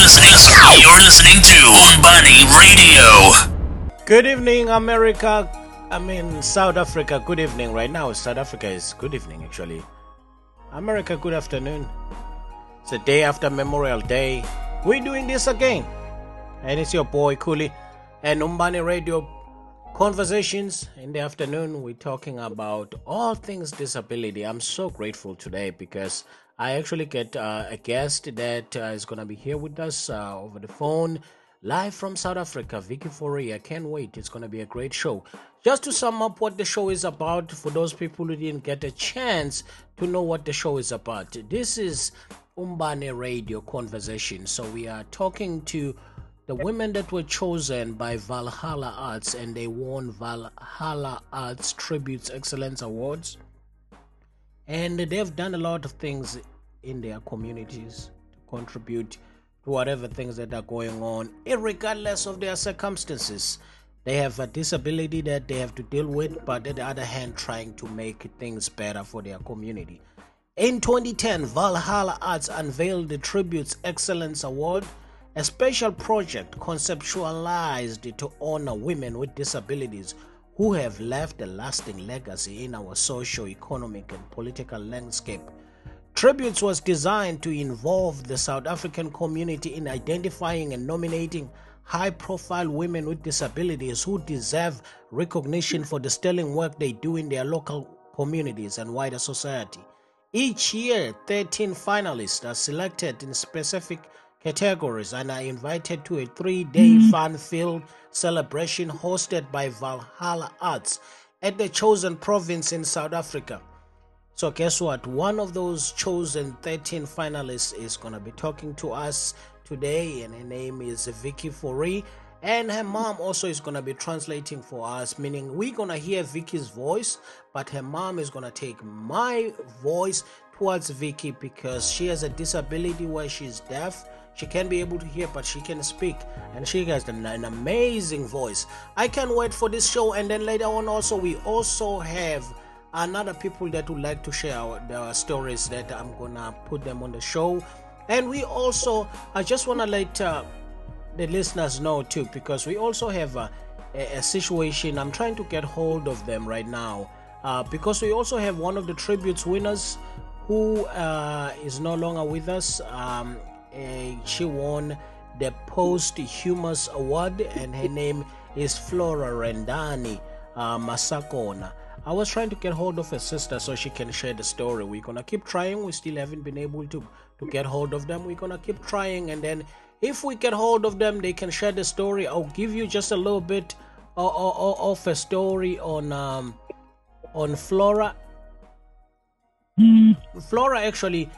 listening. You're listening to Umbani Radio. Good evening, America. I mean, South Africa. Good evening. Right now, South Africa is good evening, actually. America, good afternoon. It's the day after Memorial Day. We're doing this again. And it's your boy, Kuli, and Umbani Radio Conversations. In the afternoon, we're talking about all things disability. I'm so grateful today because I actually get uh, a guest that uh, is going to be here with us uh, over the phone, live from South Africa, Vicky Fourie. I can't wait. It's going to be a great show. Just to sum up what the show is about for those people who didn't get a chance to know what the show is about, this is Umbani Radio Conversation. So we are talking to the women that were chosen by Valhalla Arts and they won Valhalla Arts Tributes Excellence Awards and they've done a lot of things in their communities to contribute to whatever things that are going on, regardless of their circumstances. They have a disability that they have to deal with, but on the other hand, trying to make things better for their community. In 2010, Valhalla Arts unveiled the Tributes Excellence Award, a special project conceptualized to honor women with disabilities who have left a lasting legacy in our socio economic and political landscape. Tributes was designed to involve the South African community in identifying and nominating high profile women with disabilities who deserve recognition for the sterling work they do in their local communities and wider society. Each year, 13 finalists are selected in specific categories and are invited to a three day mm-hmm. fun filled celebration hosted by Valhalla Arts at the chosen province in South Africa. So, guess what? One of those chosen 13 finalists is going to be talking to us today, and her name is Vicky Fourie. And her mom also is going to be translating for us, meaning we're going to hear Vicky's voice, but her mom is going to take my voice towards Vicky because she has a disability where she's deaf she can be able to hear, but she can speak, and she has an, an amazing voice. I can't wait for this show, and then later on, also we also have another people that would like to share our, their stories that I'm gonna put them on the show, and we also I just wanna let uh, the listeners know too because we also have a, a, situation. I'm trying to get hold of them right now uh, because we also have one of the tributes winners who uh, is no longer with us. Um, uh, she won the Posthumous Award, and her name is Flora Rendani uh, Masakona. I was trying to get hold of her sister so she can share the story. We're gonna keep trying. We still haven't been able to to get hold of them. We're gonna keep trying, and then if we get hold of them, they can share the story. I'll give you just a little bit of, of, of a story on um, on Flora. Flora actually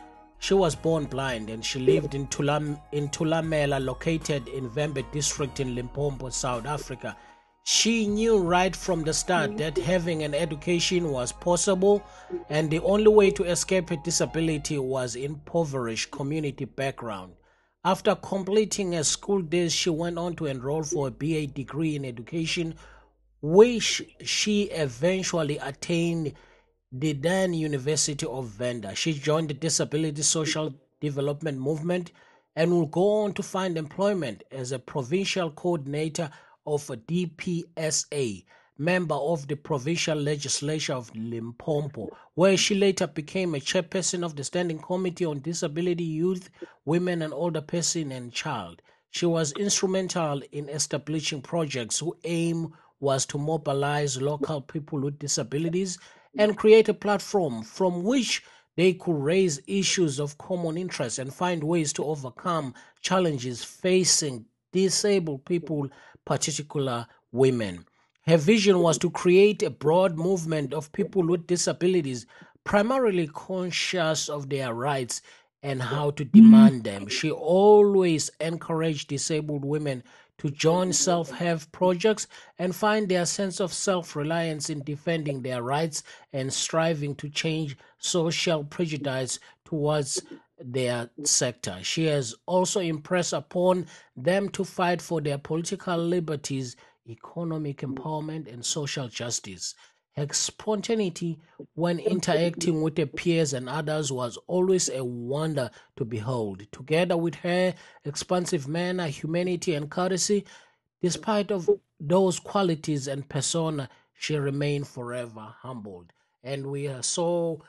she was born blind and she lived in, Tulam, in Thulamela, located in Vhembe district in Limpopo, South Africa. She knew right from the start that having an education was possible and the only way to escape a disability was impoverished community background. After completing her school days, she went on to enroll for a BA degree in education, which she eventually attained the then University of Venda. She joined the Disability Social Development Movement and will go on to find employment as a provincial coordinator of DPSA, member of the provincial legislature of Limpopo, where she later became a chairperson of the Standing Committee on Disability, Youth, Women and Older Person and Child. She was instrumental in establishing projects whose aim was to mobilize local people with disabilities and create a platform from which they could raise issues of common interest and find ways to overcome challenges facing disabled people, particular women. Her vision was to create a broad movement of people with disabilities, primarily conscious of their rights and how to mm-hmm. demand them. She always encouraged disabled women to join self help projects and find their sense of self reliance in defending their rights and striving to change social prejudice towards their sector. She has also impressed upon them to fight for their political liberties, economic empowerment, and social justice. Her spontaneity when interacting with her peers and others was always a wonder to behold. Together with her expansive manner, humanity, and courtesy, despite of those qualities and persona, she remained forever humbled. And we are so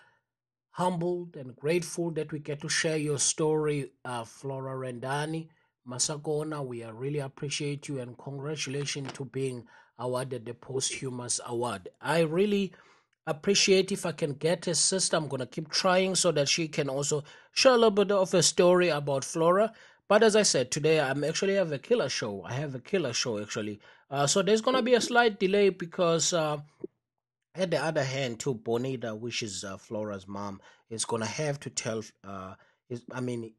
humbled and grateful that we get to share your story, uh, Flora Rendani. Masakona, we really appreciate you and congratulations to being awarded the posthumous award. I really appreciate if I can get a sister. I'm gonna keep trying so that she can also share a little bit of a story about Flora. But as I said today, I'm actually have a killer show. I have a killer show actually. Uh, so there's gonna be a slight delay because uh, at the other hand, too, Bonita, which is uh, Flora's mom, is gonna have to tell. Uh, is I mean,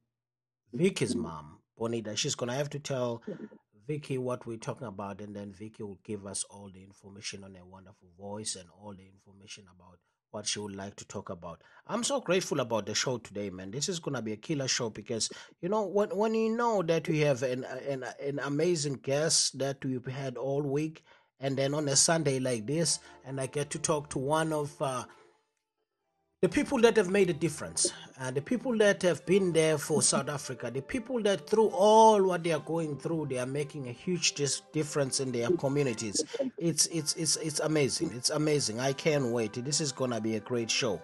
Vicky's mom, Bonita. She's gonna have to tell Vicky what we're talking about, and then Vicky will give us all the information on her wonderful voice and all the information about what she would like to talk about. I'm so grateful about the show today, man. This is gonna be a killer show because you know when when you know that we have an an, an amazing guest that we've had all week, and then on a Sunday like this, and I get to talk to one of uh, the people that have made a difference, uh, the people that have been there for South Africa, the people that through all what they are going through, they are making a huge dis- difference in their communities. It's it's it's it's amazing. It's amazing. I can't wait. This is gonna be a great show.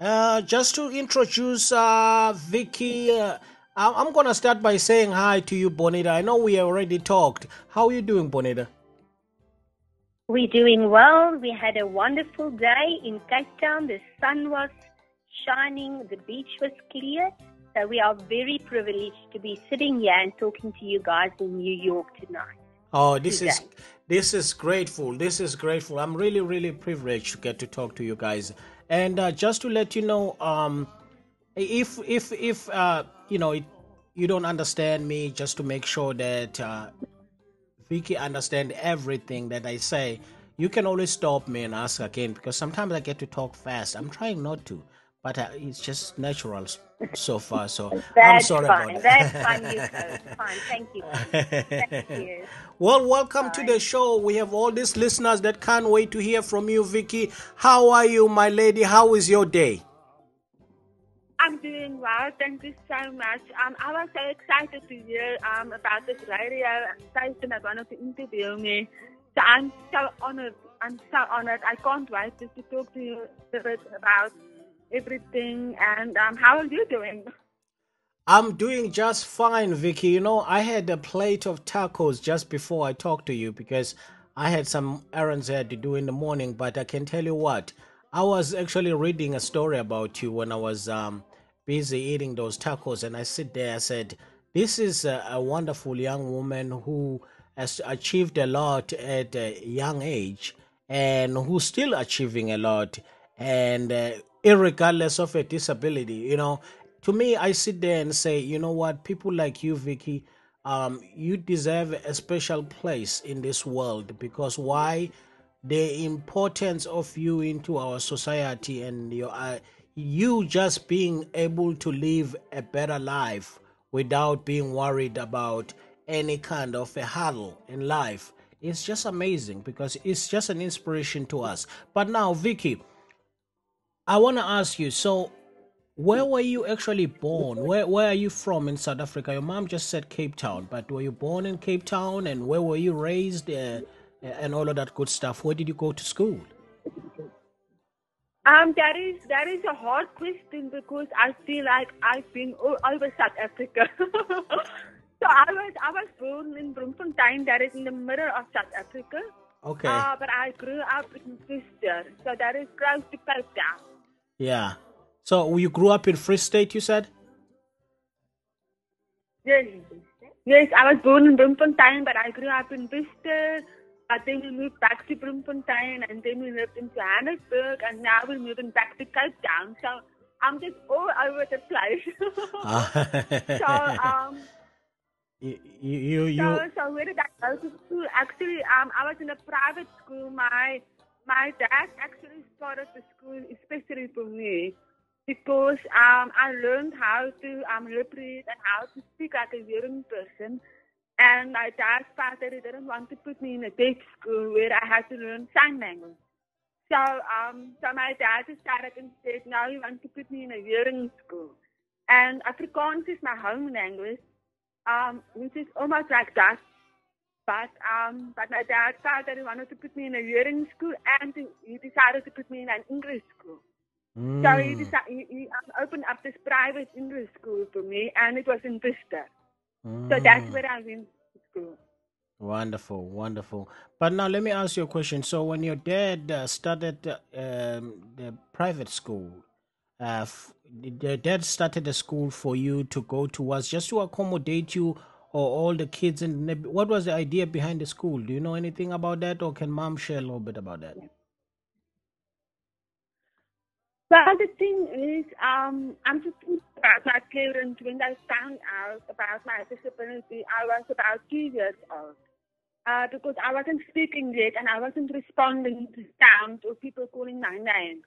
Uh, just to introduce uh, Vicky, uh, I'm gonna start by saying hi to you, Bonita. I know we already talked. How are you doing, Bonita? We're doing well. We had a wonderful day in Cape Town. The sun was shining, the beach was clear. So we are very privileged to be sitting here and talking to you guys in New York tonight. Oh, this today. is this is grateful. This is grateful. I'm really really privileged to get to talk to you guys. And uh, just to let you know, um, if if if uh, you know it, you don't understand me, just to make sure that uh, Vicky understand everything that I say, you can always stop me and ask again because sometimes I get to talk fast. I'm trying not to, but uh, it's just natural so far. So I'm sorry fine. about that. That's fine, Fine. Thank you. Thank you. Well, welcome to the show. We have all these listeners that can't wait to hear from you, Vicky. How are you, my lady? How is your day? I'm doing well. Thank you so much. Um, I was so excited to hear um, about this radio station that wanted to interview me. So I'm so honored. I'm so honored. I can't wait just to talk to you a bit about everything. And um, how are you doing? I'm doing just fine, Vicky. You know, I had a plate of tacos just before I talked to you because I had some errands I had to do in the morning. But I can tell you what, I was actually reading a story about you when I was um, busy eating those tacos, and I sit there. I said, "This is a, a wonderful young woman who has achieved a lot at a young age, and who's still achieving a lot, and uh, regardless of her disability. You know, to me, I sit there and say, you know what, people like you, Vicky." Um, you deserve a special place in this world because why? the importance of you into our society and your uh, you just being able to live a better life without being worried about any kind of a hurdle in life it's just amazing because it's just an inspiration to us but now vicky i want to ask you so where were you actually born where, where are you from in south africa your mom just said cape town but were you born in cape town and where were you raised uh, and all of that good stuff. Where did you go to school? Um, that is that is a hard question because I feel like I've been all over South Africa. so I was I was born in Bloemfontein, that is in the middle of South Africa. Okay. Uh, but I grew up in Worcester, so that is close to Cape Town. Yeah. So you grew up in Free State, you said? Yes. Yes, I was born in Bloemfontein, but I grew up in Worcester. But then we moved back to Bloemfontein and then we lived in Johannesburg and now we're moving back to Cape Town. So I'm just all over the place. so, um, you, you, you, so, so where did I go to school? Actually, um, I was in a private school. My, my dad actually started the school especially for me because um, I learned how to um, read and how to speak like a hearing person. And my dad felt that he didn't want to put me in a deaf school where I had to learn sign language. So, um, so my dad decided and said, no, he wants to put me in a hearing school. And Afrikaans is my home language, um, which is almost like Dutch. But um, but my dad felt that he wanted to put me in a hearing school, and he he decided to put me in an English school. So he, Mm. decided, he, he um, opened up this private English school for me, and it was in Vista. So that's Mm. where I went to school. Wonderful, wonderful. But now let me ask you a question. So when your dad uh, started uh, um, the private school, uh, f- your dad started a school for you to go towards just to accommodate you or all the kids in the neighbor- what was the idea behind the school? Do you know anything about that or can mom share a little bit about that? Well, the thing is, um, I'm just about my parents when they found out about my disability. I was about two years old. Uh, because I wasn't speaking yet and I wasn't responding to sounds or people calling my name.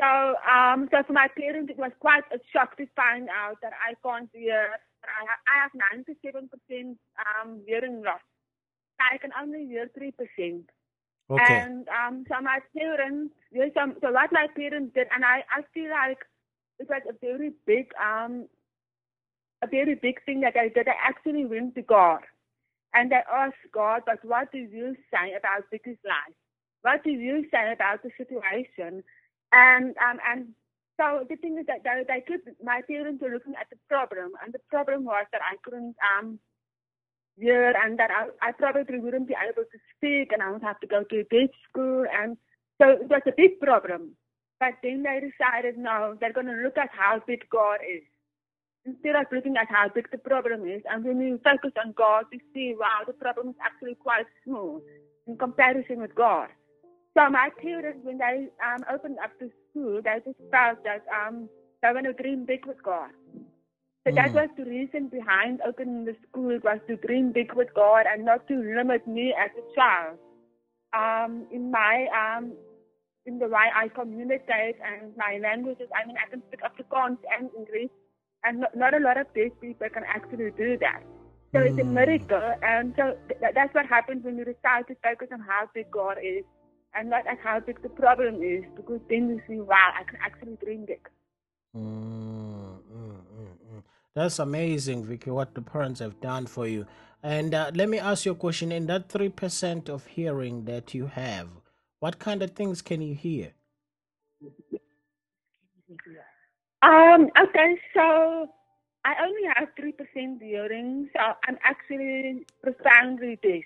So, um, so for my parents, it was quite a shock to find out that I can't hear. I, ha- I have 97% um, hearing loss. I can only hear 3%. Okay. And um, so my parents, yes, um, so what my parents did, and I, I feel like it was a very big, um, a very big thing that I that I actually went to God, and I asked God, but what do you say about Vicky's life? What do you say about the situation? And um, and so the thing is that they, they could, my parents were looking at the problem, and the problem was that I couldn't um year and that I, I probably wouldn't be able to speak and I would have to go to a Dutch school and so it was a big problem. But then they decided no, they're gonna look at how big God is. Instead of looking at how big the problem is and when you focus on God you see wow the problem is actually quite small in comparison with God. So my parents when they um opened up the school they just felt that um they want to dream big with God. So that Mm. was the reason behind opening the school was to dream big with God and not to limit me as a child. Um, in my um, in the way I communicate and my languages, I mean I can speak Afrikaans and English, and not, not a lot of these people can actually do that. So it's a Mm. miracle, and so th- that's what happens when you decide to focus on how big God is and not at how big the problem is, because then you see, wow, I can actually dream big. Mm, mm, mm, mm. That's amazing, Vicky, what the parents have done for you. And uh, let me ask you a question. In that 3% of hearing that you have, what kind of things can you hear? Um, okay, so I only have 3% hearing, so I'm actually profoundly deaf.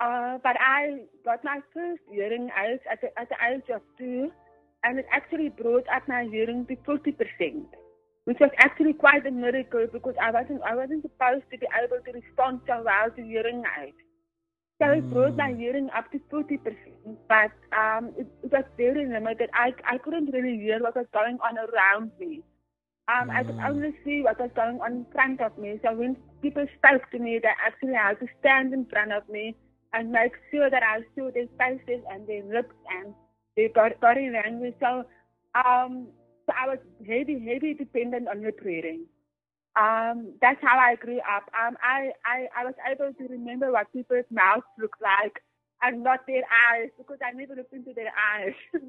Uh, but I got my first hearing aid at the, at the age of two, and it actually brought up my hearing to 40%, which was actually quite a miracle because I wasn't, I wasn't supposed to be able to respond so well to hearing aid. So it brought my hearing up to 40%, but um, it, it was very limited. I, I couldn't really hear what was going on around me. Um, I could only see what was going on in front of me. So when people spoke to me, they actually had to stand in front of me and make sure that I saw their faces and their lips and their bod- body language. So, um, so I was heavy, heavy dependent on lip reading. Um, that's how I grew up. Um, I, I, I was able to remember what people's mouths look like and not their eyes because I never looked into their eyes.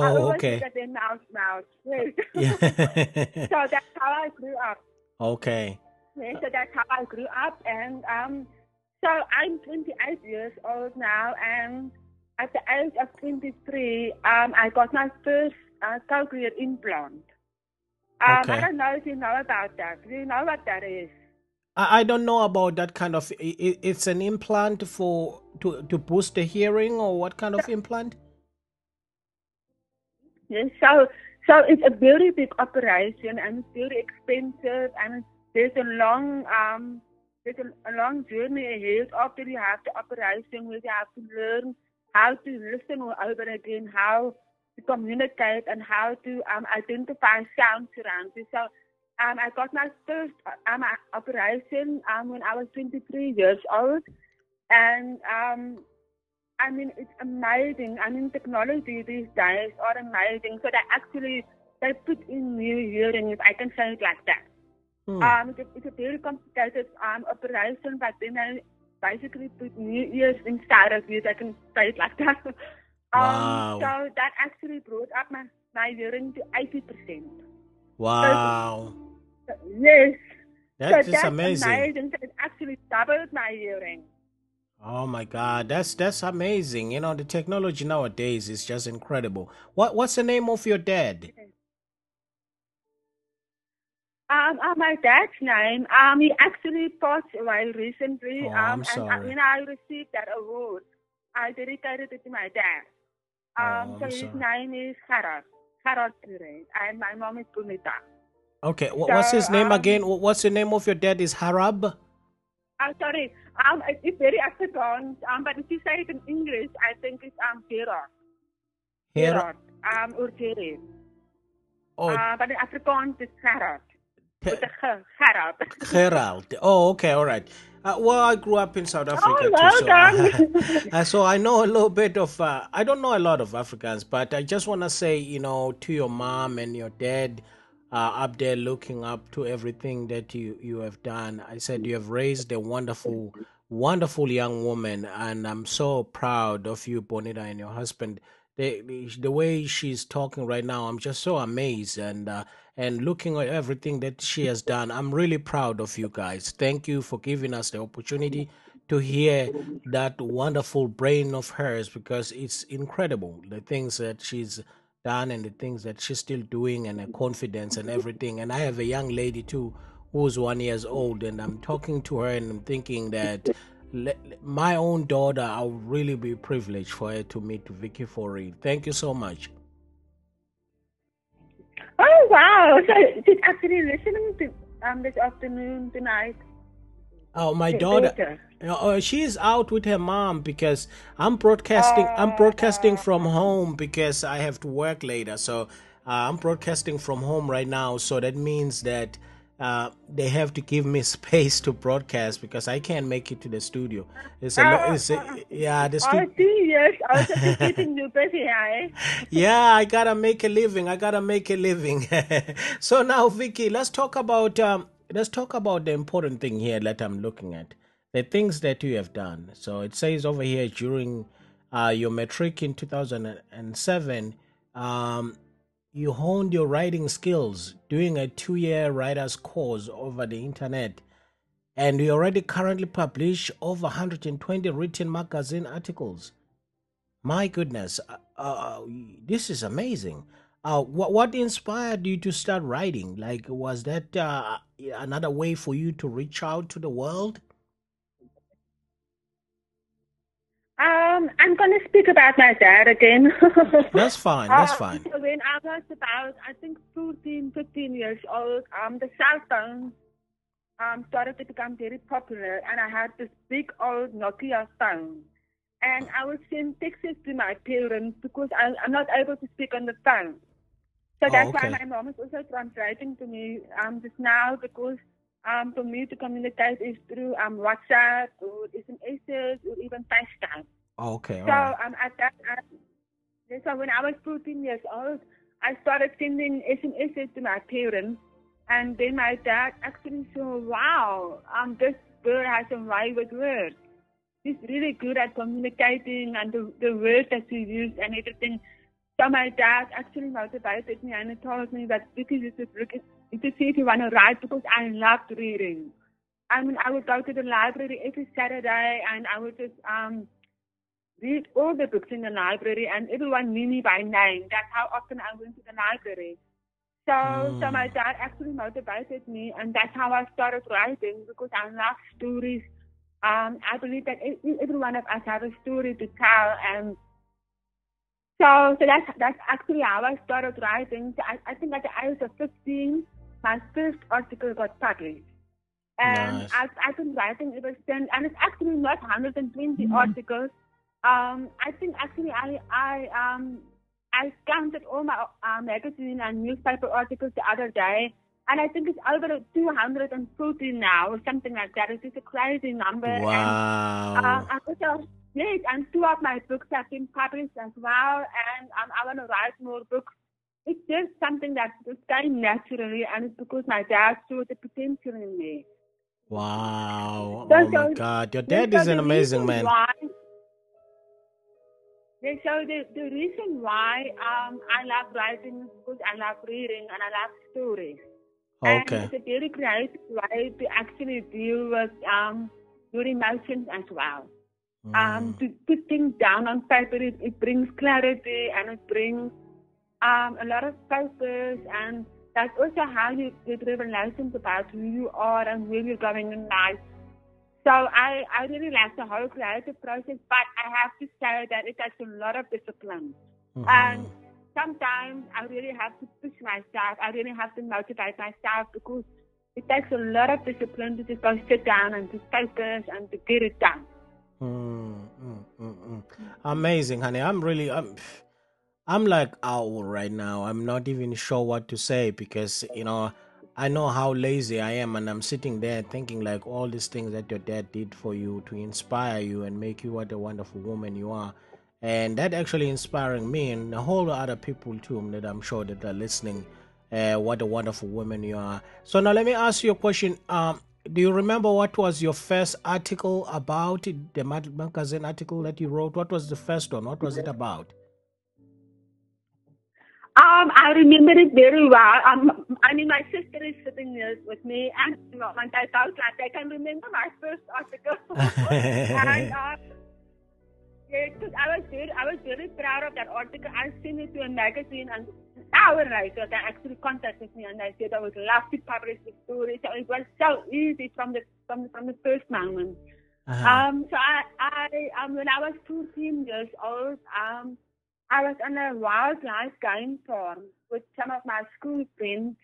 I Oh, always okay. look at their mouth, mouth. Yes. Yeah. so that's how I grew up. okay. Yes, so that's how I grew up. And um, so I'm 28 years old now, and at the age of 23, um, I got my first uh, cochlear implant. Um, Okay. I don't know if you know about that. Do you know what that is? I, I don't know about that kind of. i- i- It's an implant for to to boost the hearing, or what kind of implant? Yes, so so it's a very big operation and it's very expensive and there's a long um there's a, a long journey ahead after you have the operation where you have to learn how to listen all over again, how communicate and how to um identify sounds around you. So um I got my first um operation um when I was twenty three years old and um I mean, it's amazing. I mean, technology these days are amazing. So they actually they put in new hearing, if I can say it like that. Hmm. Um, it's a, it's a very complicated um operation, but then they basically put new ears inside of you. They can say it like that. Um, Wow. So that actually brought up my, my hearing to 80%. Wow. Yes. That so is that's amazing. amazing. It actually doubled my hearing. Oh my God, that's that's amazing. You know, the technology nowadays is just incredible. What what's the name of your dad? Um, uh, my dad's name, um, he actually passed away recently. Oh, um, I'm and uh, sorry. when I received that award, I dedicated it to my dad. Um, Oh, so his name is Gerard, Gerard Ture, and my mom is Bonita. Okay, wha- what's his name um, again? What's the name of your dad? Is Harab? I'm sorry, um, it- it's very Afrikaans, um, but if you say it in English, I think it's um, Gerard. Her- um, or Gerard. oh, Uh, but in Afrikaans, it's Gerard. With a G, Gerard. Gerald. Oh, okay, all right. Uh, well, I grew up in South Africa Oh, too, so, done. uh, so I know a little bit of. Uh, I don't know a lot of Afrikaans, but I just want to say, you know, to your mom and your dad, uh, up there looking up to everything that you you have done. I said you have raised a wonderful, wonderful young woman, and I'm so proud of you, Bonita, and your husband. The, the, way she's talking right now, I'm just so amazed and uh, and looking at everything that she has done. I'm really proud of you guys. Thank you for giving us the opportunity to hear that wonderful brain of hers because it's incredible the things that she's done and the things that she's still doing and her confidence and everything. And I have a young lady too who's one years old, and I'm talking to her and I'm thinking that my own daughter, I would really be privileged for her to meet Vicky Fourie. Thank you so much. Oh wow! So she's actually listening to um this afternoon tonight. Oh, my Okay, daughter. better. Uh, she's out with her mom because I'm broadcasting. I'm broadcasting from home because I have to work later. So uh, I'm broadcasting from home right now. So that means that uh, they have to give me space to broadcast because I can't make it to the studio. It's a, lo- it's a yeah. The stu- see, yes, I was just keeping you busy, eh? yeah, I gotta make a living. I gotta make a living. so now, Vicky, let's talk about um, let's talk about the important thing here that I'm looking at. The things that you have done. So it says over here during uh, your matric in 2007, um, you honed your writing skills doing a two-year writers course over the internet, and you already currently publish over 120 written magazine articles. My goodness, uh, uh, this is amazing. Uh, what what inspired you to start writing? Like, was that uh, another way for you to reach out to the world? Um, I'm gonna speak about my dad again. That's fine. That's Uh, fine. So when I was about, I think, 14, 15 years old, um, the cell phone um, started to become very popular, and I had this big old Nokia phone. And I would send texts to my parents because I, I'm not able to speak on the phone. So Oh, that's okay. why my mom is also translating to me um, just now because um, for me to communicate is through um, WhatsApp or SMSs or even FaceTime. Okay, So right. um, at that, at, so when I was 14 years old, I started sending SMSs to my parents, and then my dad actually said, wow, um, this girl has some way with words. She's really good at communicating and the, the words that she used and everything. So my dad actually motivated me and he told me that Vicky, you should look should see if you want to write because I loved reading. I mean, I would go to the library every Saturday and I would just um read all the books in the library and everyone knew me by name. That's how often I went to the library. So, so my dad actually motivated me and that's how I started writing because I love stories. Um, I believe that every one of us have a story to tell and so, so that's, that's actually how I started writing. So I, I think at the age of 15, my first article got published. And Nice. I've, I've been writing ever since, and it's actually not 120 articles. Um, I think actually I, I, um, I counted all my uh, magazine and newspaper articles the other day, and I think it's over 240 now, or something like that. It's just a crazy number. And, Wow. um, and also, yes, and two of my books have been published as well, and um, I want to write more books. It's just something that just came naturally, and it's because my dad saw the potential in me. Wow. So- Oh my so- God. Your dad so is an amazing man. Why, so the, the reason why um, I love writing is because I love reading and I love stories. And Okay. it's a very creative way to actually deal with um, your emotions as well. Um, Mm. to put things down on paper, it, it brings clarity and it brings um, a lot of focus. And that's also how you get revelations about who you are and where you're going in life. So I, I really like the whole creative process, but I have to say that it takes a lot of discipline. Mhm. And sometimes I really have to push myself. I really have to motivate myself because it takes a lot of discipline to just go sit down and to focus and to get it done. Mm, mm, mm, mm. Amazing, honey. I'm really, I'm, I'm like owl right now. I'm not even sure what to say because you know, I know how lazy I am, and I'm sitting there thinking like all these things that your dad did for you to inspire you and make you what a wonderful woman you are, and that actually inspiring me and a whole lot of other people too that I'm sure that are listening. Uh, what a wonderful woman you are. So now let me ask you a question. Um, do you remember what was your first article about the mag- magazine article that you wrote? What was the first one? What was it about? Um, I remember it very well. Um, I mean, my sister is sitting here with me, and and I felt like I can remember my first article. and uh, yeah, 'cause I was very, I was very proud of that article. I sent it to a magazine, and an hour later, they actually contacted me, and they said I would love to publish the story. So it was so easy from the from the, from the first moment. Uh-huh. Um, so I, I, um, when I was 14 years old, um, I was on a wildlife game farm with some of my school friends.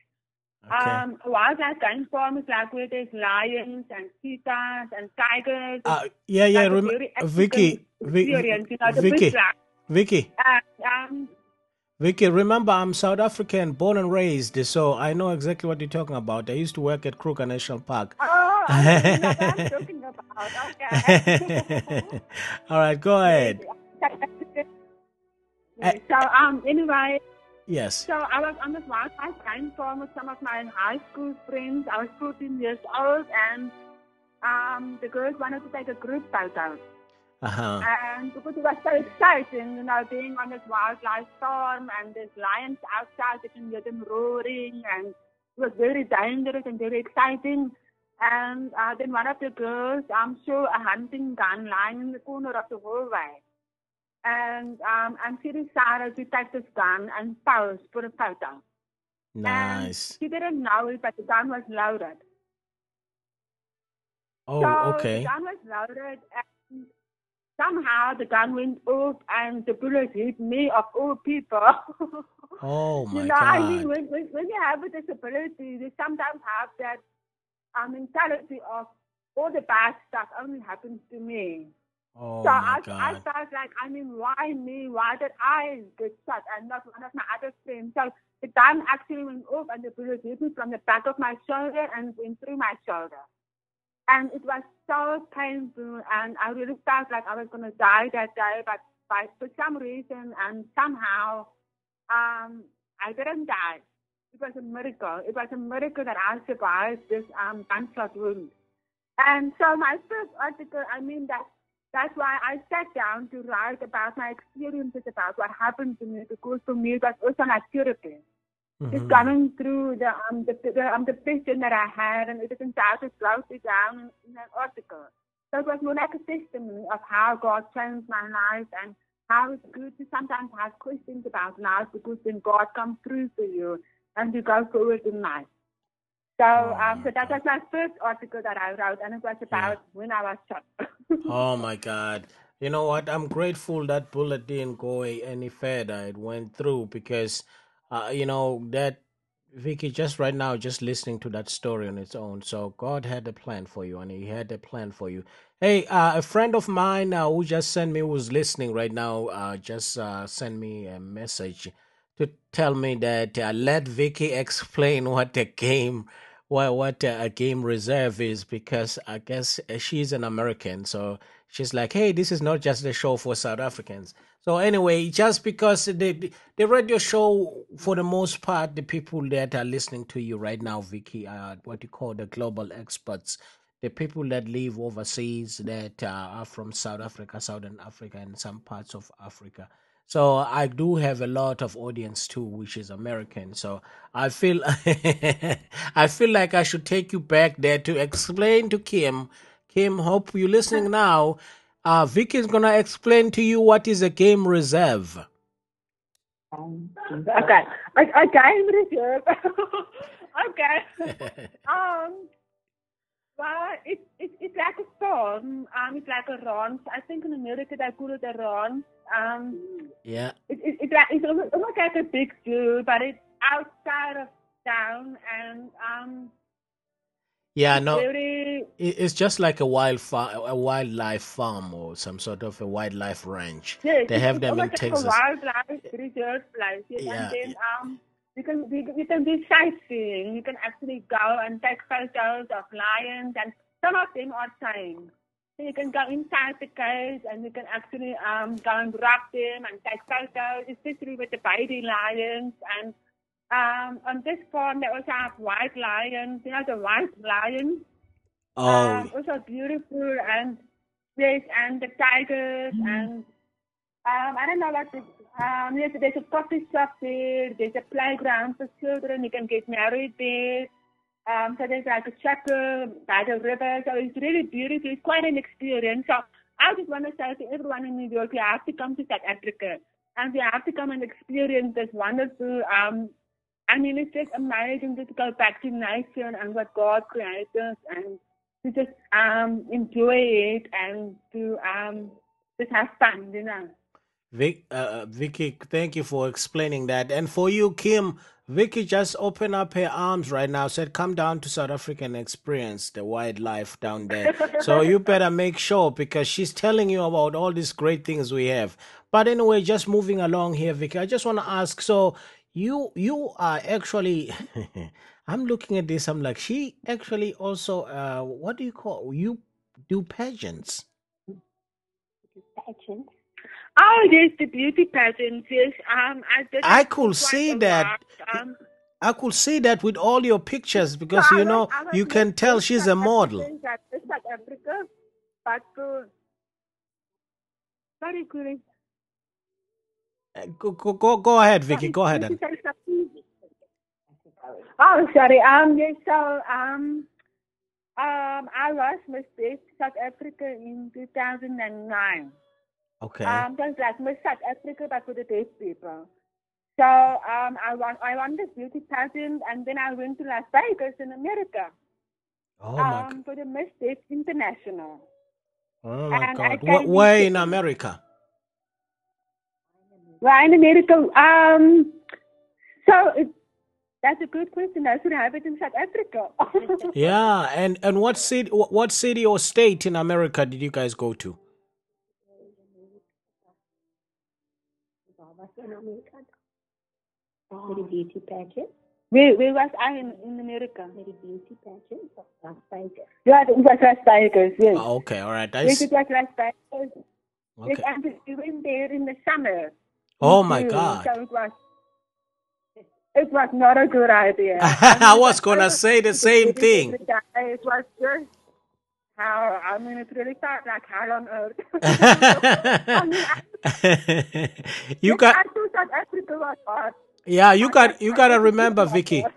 okay. Um, a wildlife game farm is like where there's lions and cheetahs and tigers. Uh, yeah, yeah. like Rem- Vicky, African Vi- experience, you know, Vicky, bushlife. Vicky, And, um, Vicky. Remember, I'm South African, born and raised, so I know exactly what you're talking about. I used to work at Kruger National Park. oh, I know what I'm talking about. Okay. All right, go ahead. so, um, anyway, Yes. So I was on this wildlife game farm with some of my high school friends. I was 14 years old, and um, the girls wanted to take a group photo. Uh huh. And because it was so exciting, you know, being on this wildlife farm and there's lions outside, you can hear them roaring, and it was very dangerous and very exciting. And uh, then one of the girls um, saw a hunting gun lying in the corner of the hallway. And um, and she decided to take this gun and pose for a photo. And Nice. she didn't know it, but the gun was loaded. Oh, so okay. the gun was loaded, and somehow the gun went off, and the bullet hit me of all people. Oh my you know, I mean, when, when, when you have a disability, you sometimes have that uh, mentality of all the bad stuff only happens to me. Oh so I, I God. felt like, I mean, why me? Why did I get shot and not one of my other friends? So the gun actually went off and the bullet hit me from the back of my shoulder and went through my shoulder. And it was so painful and I really felt like I was going to die that day. But by, for some reason and somehow, um, I didn't die. It was a miracle. It was a miracle that I survived this um, gunshot wound. And so my first article, I mean, that that's why I sat down to write about my experiences about what happened to me because for me it was also like therapy. Just Mhm. going through the um the, the um depression that I had and everything that I just wrote it down in, in an article. So it was more like a testimony of how God changed my life and how it's good to sometimes have questions about life because then God comes through for you and you go forward in life. So um so that was my first article that I wrote and it was about when I was shot. Oh my God. You know what? I'm grateful that bullet didn't go any further. It went through because, uh, you know, that Vicky, just right now, just listening to that story on its own. So God had a plan for you, and He had a plan for you. Hey, uh, a friend of mine uh, who just sent me, who's listening right now, uh, just uh, sent me a message to tell me that uh, let Vicky explain what a game, what what uh, a game reserve is, because I guess uh, she's an American, so she's like, hey, this is not just a show for South Africans. So anyway, just because the the radio show, for the most part, the people that are listening to you right now, Vicky, are what you call the global experts. the people that live overseas that uh, are from South Africa, Southern Africa, and some parts of Africa. So I do have a lot of audience too, which is American. So I feel I feel like I should take you back there to explain to Kim. Kim, hope you're listening now. Uh, Vicky is gonna explain to you what is a game reserve. Okay. A, a game reserve. okay. um. Well, it's it's it's like a farm. Um, it's like a ranch. I think in America they call it a ranch. Um, Yeah. it, it, it's like it's almost, like a big zoo, but it's outside of town and um, Yeah, no, very it's just like a wild fa- a wildlife farm or some sort of a wildlife ranch. yes, They have them in like Texas. A wildlife reserve place. Yes, Yeah, and then um, you can you, can- you can do sightseeing. You can actually go and take photos of lions, and some of them are tame. So you can go inside the cage and you can actually um, go and rub them and take photos, especially with the baby lions. And um, on this farm, they also have white lions. You know the white lions. Oh, Um, also beautiful and yes, and the tigers and um, I don't know what. The, um, yes, there's a coffee shop there. There's a playground for children. You can get married there. Um, so there's like a chapel by the river. So it's really beautiful. It's quite an experience. So I just want to say to everyone in New York, you have to come to South Africa and you have to come and experience this wonderful. Um, I mean, it's just amazing just to go back to nature and what God created and to just um enjoy it and to um just have fun, you know. Vic, uh, Vicky, thank you for explaining that. And for you, Kim, Vicky just opened up her arms right now, said, Come down to South Africa and experience the wildlife down there. so you better make sure because she's telling you about all these great things we have. But anyway, just moving along here, Vicky, I just want to ask so you you are actually I'm looking at this, I'm like, she actually also uh what do you call you do pageants? Pageant. Oh yes, the beauty pageants, yes. Um I did I could see that. I could see that with all your pictures because so you know was you can tell she's a model. African, that is South Africa, but uh, sorry, Kuli. Uh, Go, go, go, go ahead, Vicky. Go ahead. Then. Oh, sorry. Um, yes. So, um, um, I was Miss Deaf South Africa in 2009. Okay. Um, just like Miss South Africa, but for the deaf people. So, um, I won, I won this beauty pageant, and then I went to Las Vegas in America. Oh my, um, for the Miss Deaf International. oh my and God. Wh- can Where in America? Well, in America, um, so it, that's a good question. I should have it in South Africa. Yeah, and and what city, what city or state in America did you guys go to? Very beauty pageant. where, where was I in, in America? Very beauty pageant of Las Vegas. Yeah, it was Las Vegas, yes. Oh, okay, all right. I Yes, s- it was Las Vegas. Yes, okay. and we went there in the summer. Oh my June, God. So it was, it was not a good idea. I was gonna say the same thing. It was just how, I mean, it really felt like hell on earth. mean, you Yes, got I thought South Africa was hot. Yeah, you got you gotta remember, Vicky.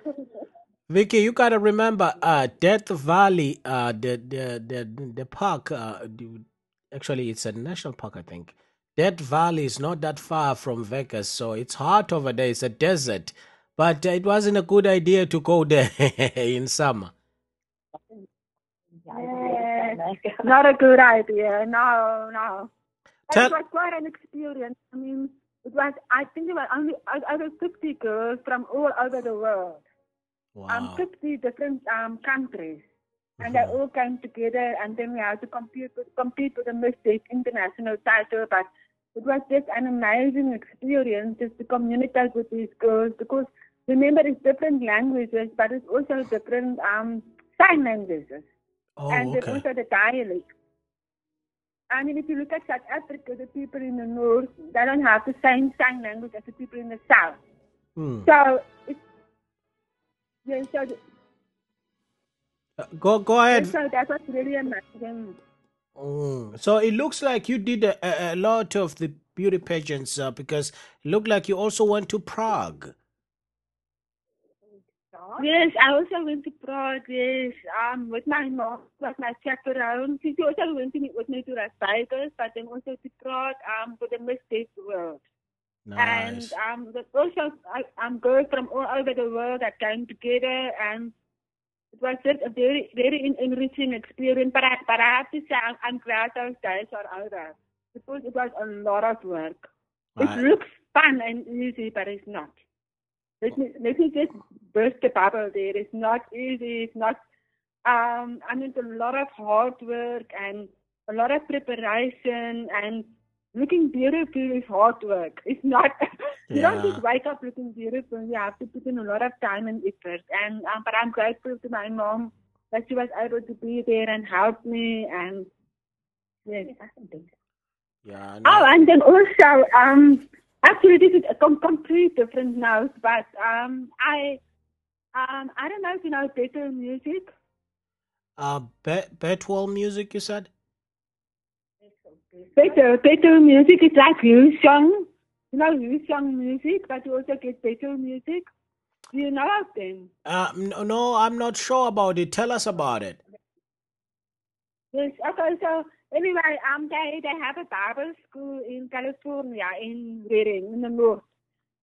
Vicky, you gotta remember, uh, Death Valley, uh, the the the the park, uh, the- actually it's a national park, I think. Death Valley is not that far from Vegas, so it's hot over there. It's a desert, but uh, it wasn't a good idea to go there in summer. Yes, not a good idea. No, no. But Tell- it was quite an experience. I mean, it was. I think there were only over fifty girls from all over the world, wow. um, Wow. fifty different um countries, and they all came together. And then we had to compete with compete with the Miss Deaf International title. But it was just an amazing experience just to communicate with these girls because remember it's different languages, but it's also different um sign languages Oh, and okay. also the dialect. I mean, if you look at South Africa, the people in the north, they don't have the same sign language as the people in the south. Hmm. So, it's, yeah, so the, Uh, go go ahead. So that was really amazing. Mm. So it looks like you did a, a, a lot of the beauty pageants uh, because it looked like you also went to Prague. Yes, I also went to Prague, yes, um, with my mom, with my chaperone. She also went to meet with me to Las Vegas, but then also to Prague um, for the Miss Deaf World. And um, there's also I- um, girls from all over the world that came together, and it was just a very, very enriching experience. But I, but I have to say, I'm, I'm glad those days are over because it was a lot of work. Right. It looks fun and easy, but it's not. Let me let me just burst the bubble there. It's not easy. It's not. Um, I mean, it's a lot of hard work and a lot of preparation and looking beautiful is hard work. It's not. you don't just wake up looking beautiful. You have to put in a lot of time and effort. And um, but I'm grateful to my mom that she was able to be there and help me and yes. Yeah. Oh, and then also, um, actually, this is a com- complete different note, but um, I, um, I don't know if you know Bethel Music. uh, Be- music, you said? Bethel, Bethel Music is like you song, you know, you song music, but you also get Bethel Music. Do you know of them? Uh, no, no, I'm not sure about it. Tell us about it. Yes. Okay. So anyway, um, they they have a Bible school in California in Redding in the north,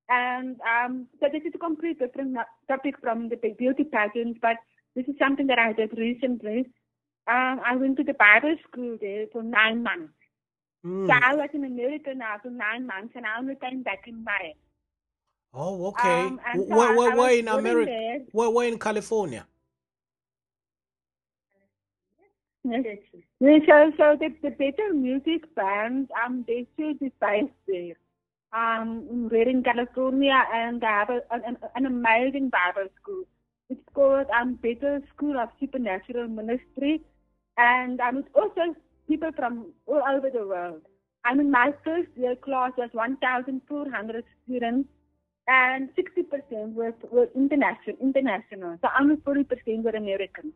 and um, so this is a complete different topic from the big beauty pageants, but this is something that I did recently. Um, I went to the Bible school there for nine months. Mm. So I was in America now for nine months, and I only came back in May. Oh, okay. Um, so where, where, where in America? there. Where, where in California? Yes. So, so the, the Bethel Music band, um, they be based there. Um, in California, and they have a, an, an amazing Bible school. It's called um, Bethel School of Supernatural Ministry, and um, it's also people from all over the world. I mean, my first year class was 1,400 students, and 60% were, were international, international. So only 40% were American.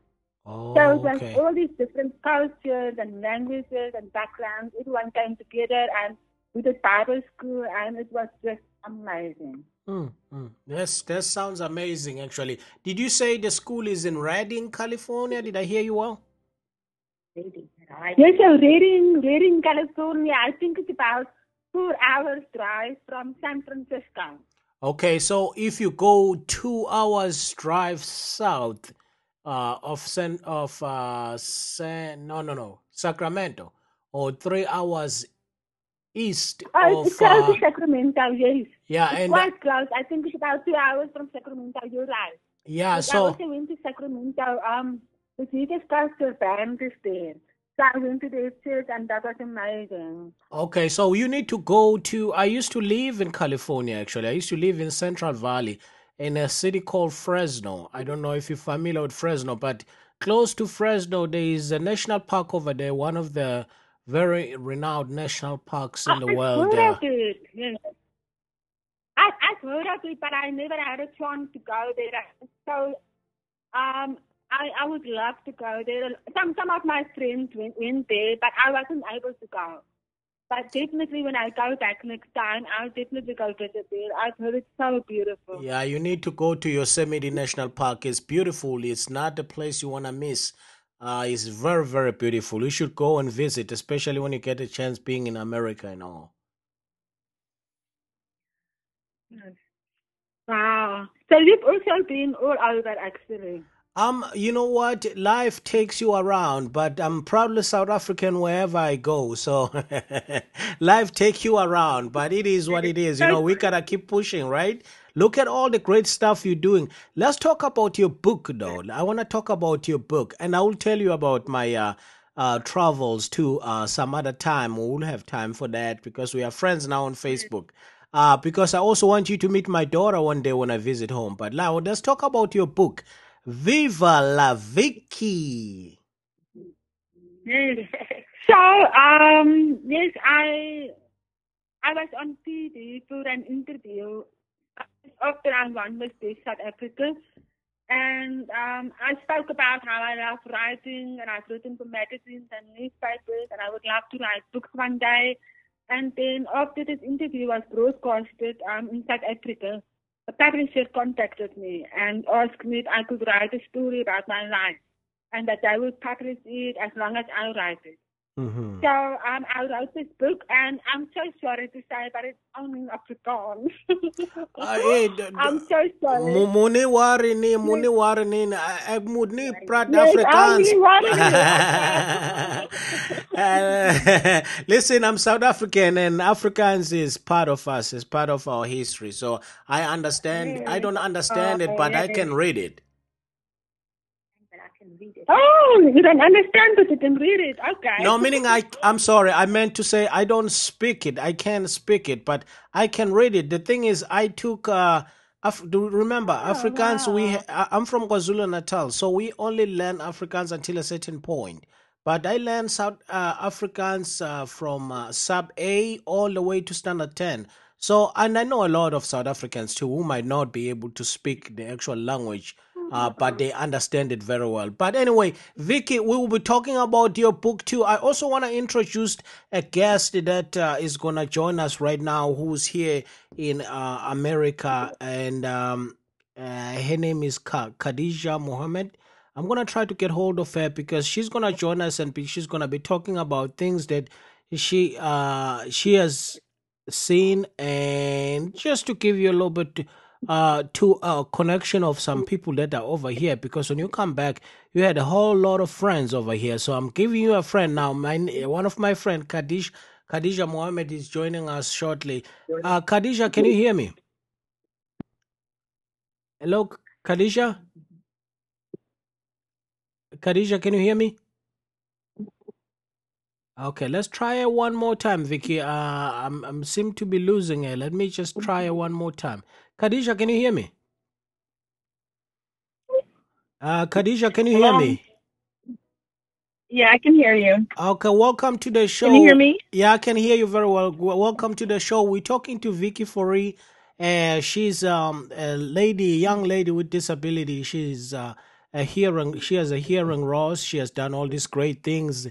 Oh, So was okay. all these different cultures and languages and backgrounds. Everyone came together and we did Bible school and it was just amazing. Mm, mm. Yes, that sounds amazing, actually. Did you say the school is in Redding, California? Did I hear you well? Redding. Yes, so Redding, Redding, California, I think it's about four hours drive from San Francisco. Okay, so if you go two hours drive south uh, of San of uh, San no no no Sacramento, or three hours east Oh, of it's close to Sacramento, yes. yeah, It's and quite close. I think it's about two hours from Sacramento, you're right. yeah, But I so also went to Sacramento. Um, the Jesus Pastor band is there. So I went to their church and that was amazing. Okay, so you need to go to. I used to live in California, actually. I used to live in Central Valley in a city called Fresno. I don't know if you're familiar with Fresno, but close to Fresno, there is a national park over there, one of the very renowned national parks in the I've world. heard Uh, of it. I, I've heard of it, but I never had a chance to go there. So, um, I, I would love to go there. Some some of my friends went, went there, but I wasn't able to go. But definitely, when I go back next time, I'll definitely go visit there. I've heard it's so beautiful. yeah, you need to go to Yosemite National Park. It's beautiful. It's not a place you want to miss. Uh, it's very, very beautiful. You should go and visit, especially when you get a chance being in America and all. Wow. So you've also been all over, actually. Um, you know what? Life takes you around, but I'm proudly South African wherever I go. So life take you around, but it is what it is. You know, we gotta keep pushing, right? Look at all the great stuff you're doing. Let's talk about your book, though. I want to talk about your book, and I will tell you about my uh, uh, travels too uh, some other time. We will have time for that because we are friends now on Facebook. Uh, because I also want you to meet my daughter one day when I visit home. But now let's talk about your book. Viva la Vicki. So, um, yes, I I was on TV for an interview after I won Miss Deaf South Africa, And um, I spoke about how I love writing, and I've written for magazines and newspapers, and I would love to write books one day. And then after this interview was broadcasted um, in South Africa, publisher contacted me and asked me if I could write a story about my life, and that I would publish it as long as I write it. Mhm. So um, I wrote this book, and I'm so sorry to say, but it's only in Afrikaans. Ah, eh, d- d- I'm so sorry. Mo- Moni wari ni, moni wari ni, ek moet nie praat Yes, Afrikaans. Uh, Listen, I'm South African and Afrikaans is part of us, is part of our history. So I understand, I don't understand it, but I can read it. Oh, you don't understand, but you can read it. Okay. No, meaning I, I'm sorry, I meant to say I don't speak it. I can't speak it, but I can read it. The thing is, I took, uh, Af- do remember, Afrikaans, we, ha- I'm from KwaZulu Natal, so we only learn Afrikaans until a certain point. But I learned South uh, Afrikaans uh, from uh, sub A all the way to standard 10. So, and I know a lot of South Africans too who might not be able to speak the actual language, uh, but they understand it very well. But anyway, Vicki, we will be talking about your book too. I also want to introduce a guest that uh, is going to join us right now who's here in uh, America, and um, uh, her name is Khadija Mohammed. I'm gonna try to get hold of her because she's gonna join us and she's gonna be talking about things that she uh she has seen and just to give you a little bit uh to a connection of some people that are over here because when you come back you had a whole lot of friends over here so i'm giving you a friend now my one of my friend Kadish Khadija Mohammed is joining us shortly uh can you hear me hello Khadija Khadija, can you hear me? Okay, let's try it one more time, Vicki. Uh, I'm I'm seem to be losing it. Let me just try it one more time. Khadija, can you hear me? Uh, Khadija, can you hear Hello? me? Yeah, I can hear you. Okay, welcome to the show. Can you hear me? Yeah, I can hear you very well. W- Welcome to the show. We're talking to Vicki Fourie. Uh, she's um, a lady, young lady with disability. She's uh, a hearing. She has a hearing loss. She has done all these great things.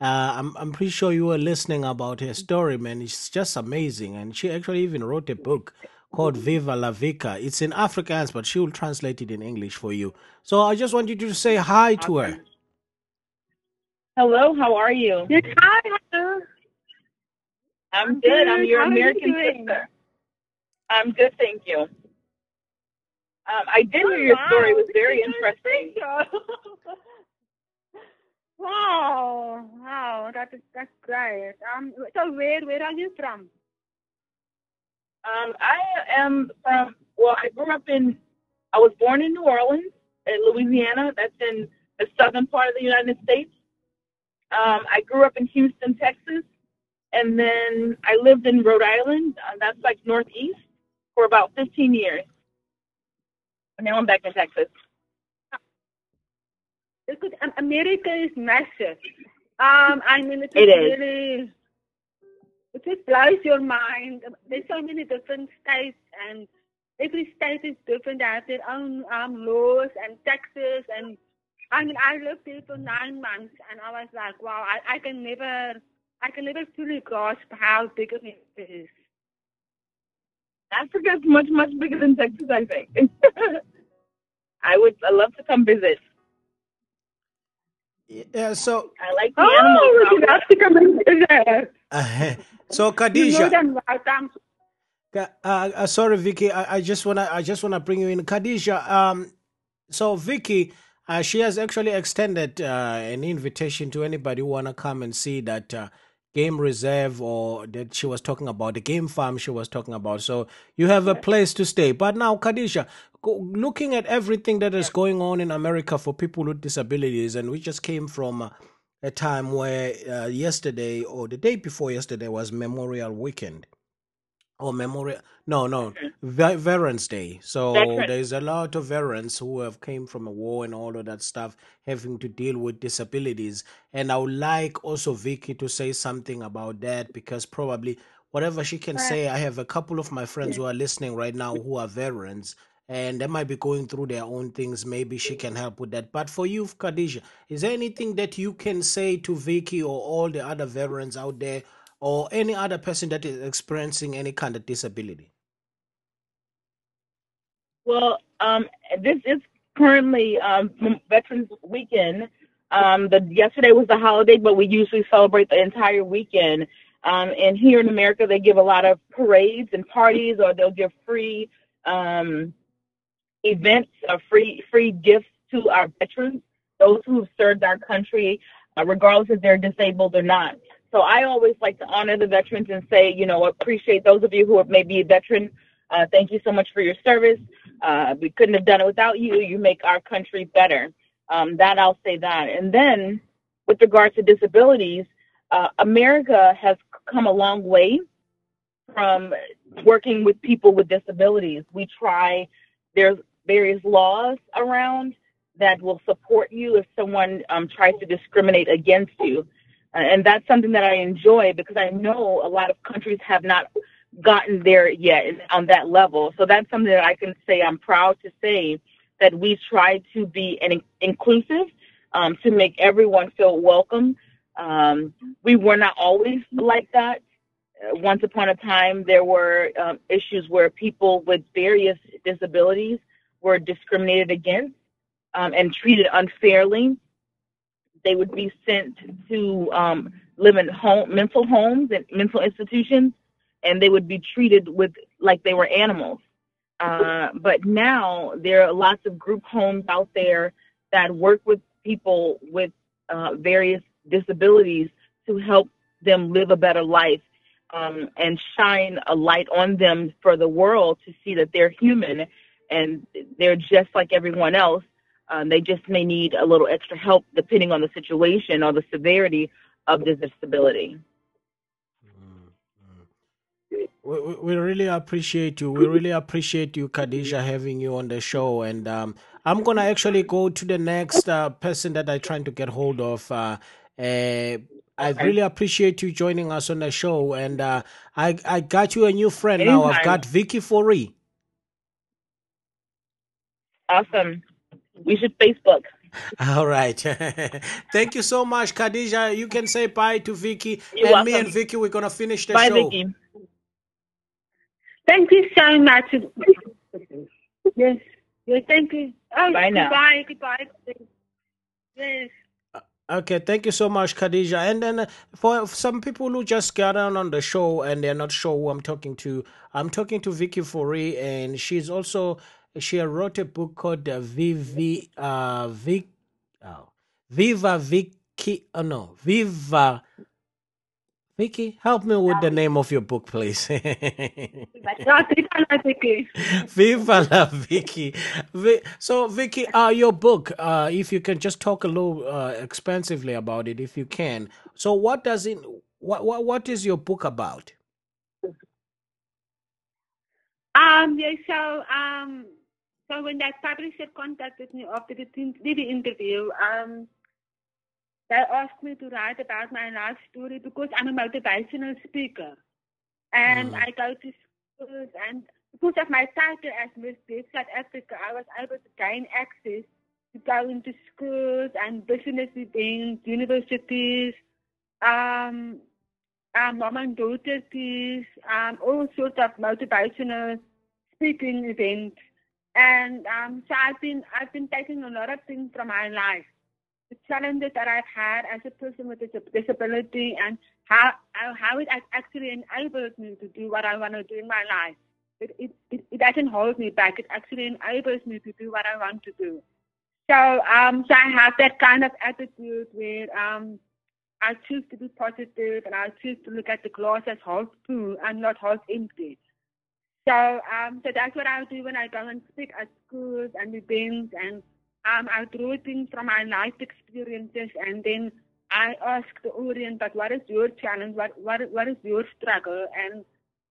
Uh, I'm I'm pretty sure you were listening about her story, man. It's just amazing, and she actually even wrote a book called Viva la Vicki. It's in Afrikaans, but she will translate it in English for you. So I just want you to say hi to her. Hello, how are you? Yes, hi. hello. I'm I'm good. I'm your How are you American sister. I'm good, thank you. Um, I did hear your story. It was very interesting. wow, wow, that is that's great. Um, so where where are you from? Um, I am from, well, I grew up in, I was born in New Orleans, in Louisiana. That's in the southern part of the United States. Um, I grew up in Houston, Texas. And then I lived in Rhode Island. Uh, that's like northeast for about 15 years. And now I'm back in Texas. Because America is massive. Um, I mean, it It is is. really, it just blows your mind. There's so many different states, and every state is different. They have their own um, laws and taxes. And I mean, I lived there for nine months, and I was like, wow, I, I can never, I can never fully grasp how big of it is. Africa is much, much bigger than Texas, I think. I would I love to come visit. Yeah. So I like the Oh, animals. you have to come and visit. uh, so Khadija. welcome. Uh, uh, sorry, Vicki. I, I just wanna I just wanna bring you in, Khadija. Um, so Vicki, uh, she has actually extended uh, an invitation to anybody who wanna come and see that uh, game reserve or that she was talking about the game farm she was talking about. So you have a place to stay. But now, Khadija, looking at everything that is going on in America for people with disabilities, and we just came from. A time where uh, yesterday or the day before yesterday was Memorial Weekend or Memorial. No, no, Ve- Veterans Day. So there's a lot of veterans who have came from a war and all of that stuff, having to deal with disabilities. And I would like also Vicki to say something about that because probably whatever she can say, I have a couple of my friends who are listening right now who are veterans. And they might be going through their own things. Maybe she can help with that. But for you, Khadija, is there anything that you can say to Vicki or all the other veterans out there or any other person that is experiencing any kind of disability? Well, um, this is currently um, Veterans Weekend. Um, the yesterday was the holiday, but we usually celebrate the entire weekend. Um, and here in America, they give a lot of parades and parties, or they'll give free um, events or free free gifts to our veterans, those who have served our country, uh, regardless if they're disabled or not. So I always like to honor the veterans and say, you know, appreciate those of you who are maybe a veteran. Uh, thank you so much for your service. Uh, we couldn't have done it without you. You make our country better. Um, that I'll say that. And then, with regards to disabilities, uh, America has come a long way from working with people with disabilities. We try. There's various laws around that will support you if someone um, tries to discriminate against you. Uh, and that's something that I enjoy because I know a lot of countries have not gotten there yet on that level. So that's something that I can say I'm proud to say that we try to be an inclusive um, to make everyone feel welcome. Um, we were not always like that. Uh, once upon a time, there were um, issues where people with various disabilities were discriminated against um, and treated unfairly. They would be sent to um, live in home, mental homes and mental institutions and they would be treated with like they were animals. Uh, but now there are lots of group homes out there that work with people with uh, various disabilities to help them live a better life um, and shine a light on them for the world to see that they're human and they're just like everyone else. Um, they just may need a little extra help depending on the situation or the severity of the disability. We, we really appreciate you. We really appreciate you, Khadija, having you on the show. And um, I'm gonna actually go to the next uh, person that I'm trying to get hold of. Uh, uh, I really appreciate you joining us on the show, and uh, I I got you a new friend Anytime. now. I've got Vicki Fourie. Awesome. We should Facebook. All right. Thank you so much, Khadija. You can say bye to Vicki, You're and welcome. me and Vicki. We're gonna finish the bye, show. Vicki. Thank you so much. Yes. Yes, thank you. Oh, Bye now. Goodbye. Goodbye. Yes. Uh, okay, thank you so much, Khadija. And then uh, for some people who just got on on the show and they're not sure who I'm talking to, I'm talking to Vicki Fourie, and she's also she wrote a book called uh, Vivi uh Vic, oh, Viva Vicki. Oh no, Viva Vicki, help me with the name of your book, please. Viva la Vicki. So, Vicki, uh, your book, uh, if you can just talk a little uh, expansively about it, if you can. So, what does it? What what what is your book about? Um. Yeah. So. Um. So when that publisher contacted me after the, the interview, um they asked me to write about my life story because I'm a motivational speaker. And mm. I go to schools and because of my title as Miss Deaf South Africa, I was able to gain access to go into schools and business events, universities, um, um, mom and daughter teas, um, all sorts of motivational speaking events. And um, so I've been I've been taking a lot of things from my life the challenges that I've had as a person with a disability and how how it actually enables me to do what I want to do in my life. It, it, it, doesn't hold me back. It actually enables me to do what I want to do. So um, so I have that kind of attitude where um, I choose to be positive and I choose to look at the glass as half full and not half empty. So um, so that's what I do when I go and speak at schools and events and um, I draw things from my life experiences and then I ask the audience, but what is your challenge? What what what is your struggle? And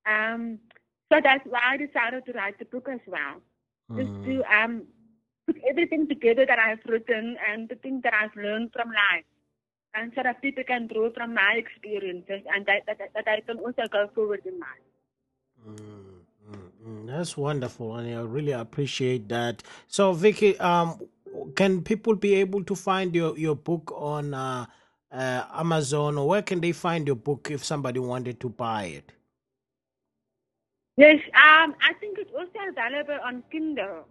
um, so that's why I decided to write the book as well, mm. just to mm. um put everything together that I've written and the things that I've learned from life, and so that people can draw from my experiences and that that, that I can also go forward in life. Mm, That's wonderful, and I really appreciate that. So, Vicki, um, can people be able to find your your book on uh, uh, Amazon, or where can they find your book if somebody wanted to buy it? Yes, um, I think it's also available on Kindle.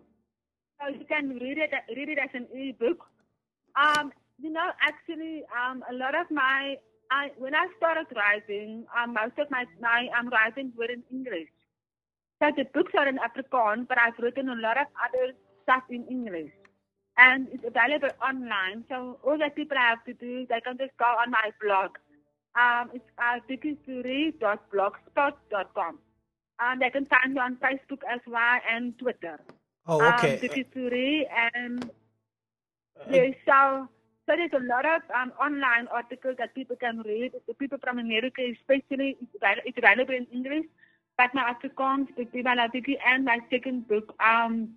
So you can read it read it as an ebook. Um, you know, actually, um, a lot of my I when I started writing, um, most of my my um, writings were in English. So the books are in Afrikaans, but I've written a lot of other stuff in English. And it's available online. So all that people have to do is they can just go on my blog. Um, it's uh, vickystory.blogspot.com. Um, they can find me on Facebook as well and Twitter. Oh, Um, okay. Vicky Story and Uh, yes, so so there's a lot of um, online articles that people can read. The people from America, especially, it's available in English. But my Afrikaans, the Vicki and my second book, um,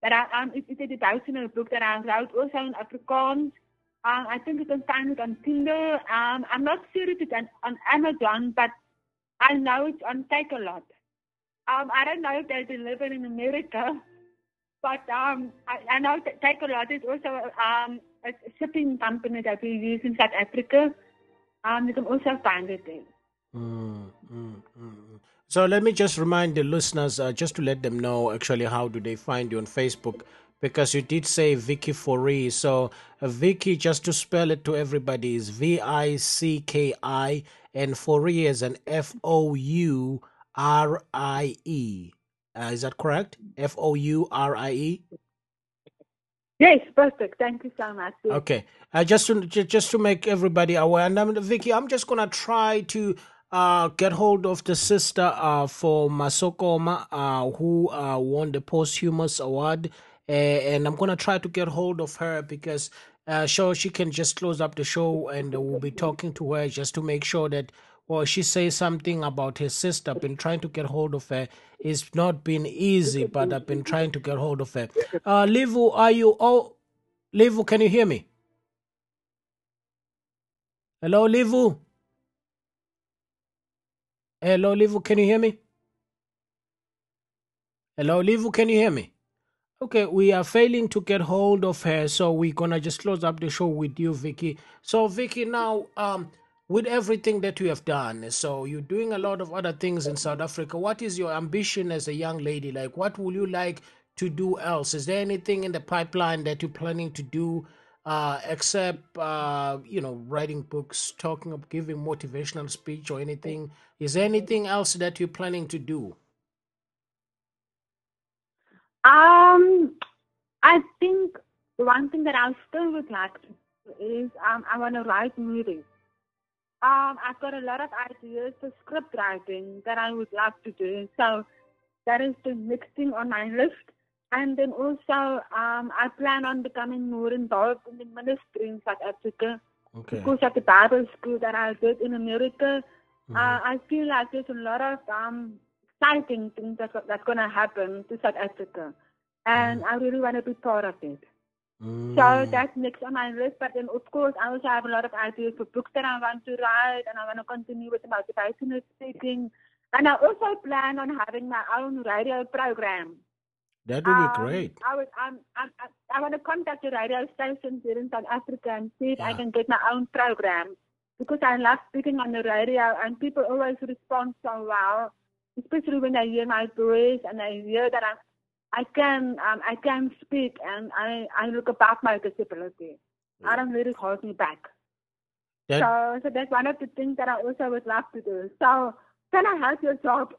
that I um, it's, it's a devotional book that I wrote also in Afrikaans. Um, I think you can find it on Kindle. Um, I'm not sure if it's on, on Amazon, but I know it's on Takealot. Um, I don't know if they deliver in America, but um, I, I know Takealot is also um, a shipping company that we use in South Africa. Um, you can also find it there. Mm, mm, mm, mm. So let me just remind the listeners, uh, just to let them know actually how do they find you on Facebook, because you did say Vicki Fourie. So uh, Vicki, just to spell it to everybody, is V I C K I, and Fourie is an F O U R I E. Uh, is that correct? F O U R I E. Yes, perfect. Thank you so much. Yes. Okay, uh, just to just to make everybody aware, and I'm, Vicki, I'm just gonna try to uh, get hold of the sister uh, for Masokoma, uh, who uh, won the posthumous award, uh, and I'm gonna try to get hold of her because uh, so she can just close up the show, and we'll be talking to her just to make sure that. Well, she says something about her sister. I've been trying to get hold of her. It's not been easy, but I've been trying to get hold of her. Uh, Livu, are you? Oh, Livu, can you hear me? Hello, Livu. Hello, Livu, can you hear me? Hello, Livu, can you hear me? Okay, we are failing to get hold of her, so we're gonna just close up the show with you, Vicki. So, Vicki, now, um, with everything that you have done, so you're doing a lot of other things in South Africa. What is your ambition as a young lady? Like, what will you like to do else? Is there anything in the pipeline that you're planning to do, uh, except uh, you know, writing books, talking, of giving motivational speech, or anything? Is there anything else that you're planning to do? Um, I think one thing that I still would like to do is um, I want to write movies. Um, I've got a lot of ideas for script writing that I would love to do. So that is the next thing on my list. And then also, um, I plan on becoming more involved in the ministry in South Africa Okay. because at the Bible school that I did in America, uh, I feel like there's a lot of um, exciting things that, that's going to happen to South Africa. And I really want to be part of it. So Mm. that's next on my list. But then, of course, I also have a lot of ideas for books that I want to write, and I want to continue with the motivational speaking. And I also plan on having my own radio program. That would be Um, great. I would. I'm, I'm, I, I want to contact the radio stations here in South Africa and see if I can get my own program because I love speaking on the radio and people always respond so well, especially when they hear my voice and they hear that I, I can, um, I can speak and I, I look above my disability. I don't let it hold me back. That So, so that's one of the things that I also would love to do. So, can I have your job?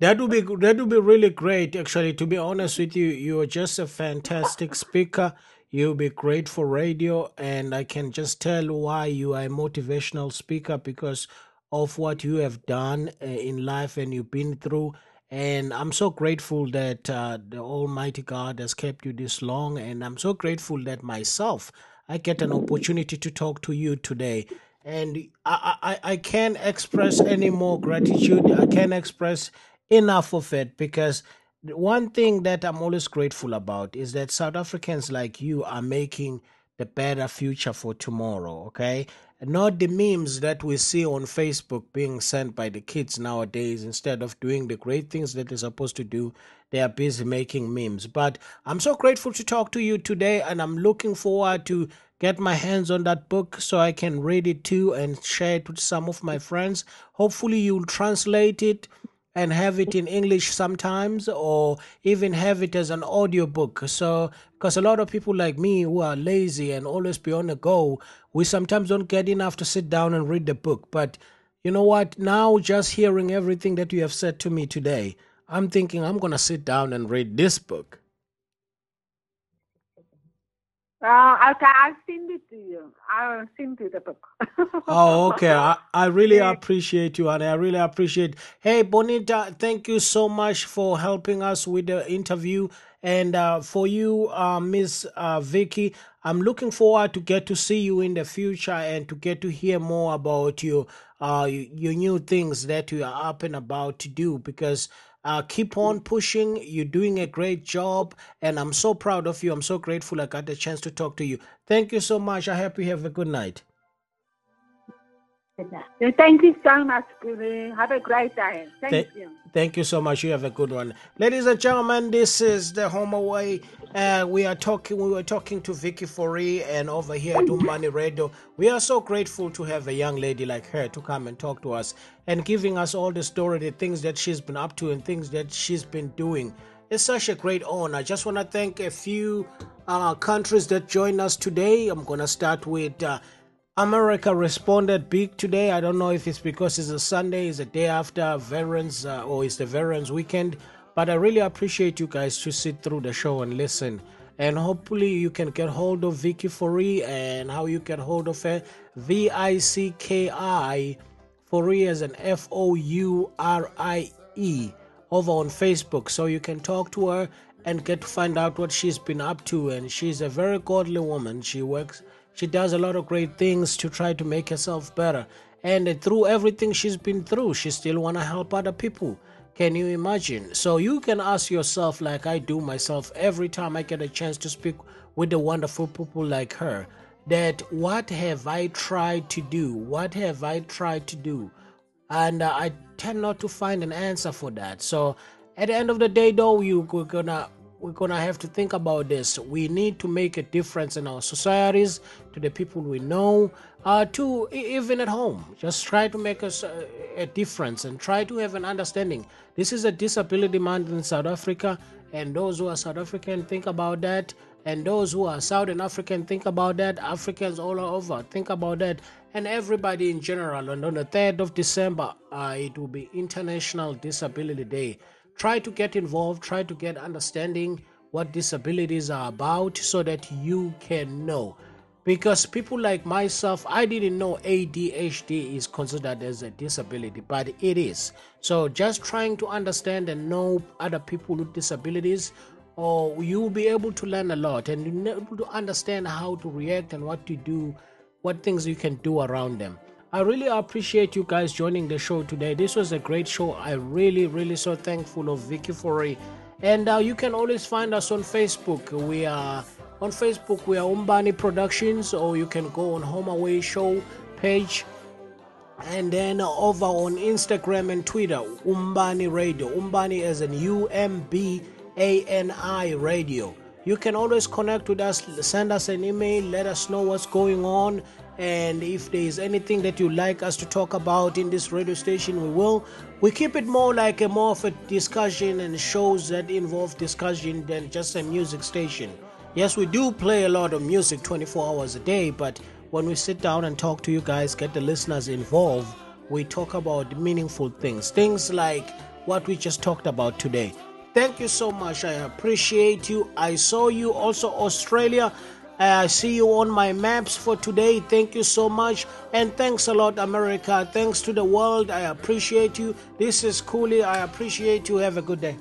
that would be that would be really great. Actually, to be honest with you, you are just a fantastic speaker. You'll be great for radio, and I can just tell why you are a motivational speaker because of what you have done uh, in life and you've been through. And I'm so grateful that uh, the Almighty God has kept you this long, and I'm so grateful that myself I get an opportunity to talk to you today. And I, I, I can't express any more gratitude. I can't express enough of it because one thing that I'm always grateful about is that South Africans like you are making the better future for tomorrow, okay? Not the memes that we see on Facebook being sent by the kids nowadays. Instead of doing the great things that they're supposed to do, they are busy making memes. But I'm so grateful to talk to you today, and I'm looking forward to get my hands on that book so I can read it too and share it with some of my friends. Hopefully, you'll translate it and have it in English sometimes, or even have it as an audiobook. So, because a lot of people like me who are lazy and always be on the go, we sometimes don't get enough to sit down and read the book. But you know what? Now, just hearing everything that you have said to me today, I'm thinking I'm going to sit down and read this book. Uh, okay, I'll send it to you. I'll send you the book. oh, okay. I, I really appreciate you, and I really appreciate. Hey, Bonita, thank you so much for helping us with the interview, and uh, for you, uh, Miss uh, Vicki. I'm looking forward to get to see you in the future and to get to hear more about your uh your new things that you are up and about to do because uh, keep on pushing. You're doing a great job, and I'm so proud of you. I'm so grateful I got the chance to talk to you. Thank you so much. I hope you have a good night. Thank you so much, Guru. Have a great day. Thank Th- you. Thank you so much. You have a good one, ladies and gentlemen. This is the home away. Uh, we are talking. We were talking to Vicki Fourie, and over here at Umbani Radio, we are so grateful to have a young lady like her to come and talk to us and giving us all the story, the things that she's been up to, and things that she's been doing. It's such a great honor. I just want to thank a few uh, countries that joined us today. I'm gonna start with. Uh, America responded big today. I don't know if it's because it's a Sunday, it's a day after Veterans, uh, or it's the Veterans weekend. But I really appreciate you guys to sit through the show and listen. And hopefully you can get hold of Vicki Fourie and how you get hold of her. V I C K I Fourie as an F O U R I E over on Facebook. So you can talk to her and get to find out what she's been up to. And she's a very godly woman. She works she does a lot of great things to try to make herself better. And through everything she's been through, she still want to help other people. Can you imagine? So you can ask yourself, like I do myself, every time I get a chance to speak with the wonderful people like her, that what have I tried to do? What have I tried to do? And uh, I tend not to find an answer for that. So at the end of the day, though, you're gonna we're gonna have to think about this. We need to make a difference in our societies, to the people we know, uh, to even at home. Just try to make us a, a difference and try to have an understanding. This is a disability month in South Africa, and those who are South African think about that. And those who are Southern African think about that. Africans all over think about that. And everybody in general. And on the 3rd of December, uh, it will be International Disability Day try to get involved, try to get understanding what disabilities are about so that you can know. Because people like myself, I didn't know ADHD is considered as a disability, but it is. So just trying to understand and know other people with disabilities, or you'll be able to learn a lot and you'll be able to understand how to react and what to do, what things you can do around them. I really appreciate you guys joining the show today. This was a great show. I really, really so thankful of Vicki Fourie. And uh, you can always find us on Facebook. We are on Facebook. We are Umbani Productions, or you can go on Home Away Show page. And then over on Instagram and Twitter, Umbani Radio. Umbani as an U M B A N I Radio. You can always connect with us, send us an email, let us know what's going on, and if there is anything that you'd like us to talk about in this radio station, we will. We keep it more like a more of a discussion and shows that involve discussion than just a music station. Yes, we do play a lot of music 24 hours a day, but when we sit down and talk to you guys, get the listeners involved, we talk about meaningful things. Things like what we just talked about today. Thank you so much. I appreciate you. I saw you also, Australia. Uh, see you on my maps for today. Thank you so much. And thanks a lot, America. Thanks to the world. I appreciate you. This is Kuli. I appreciate you. Have a good day.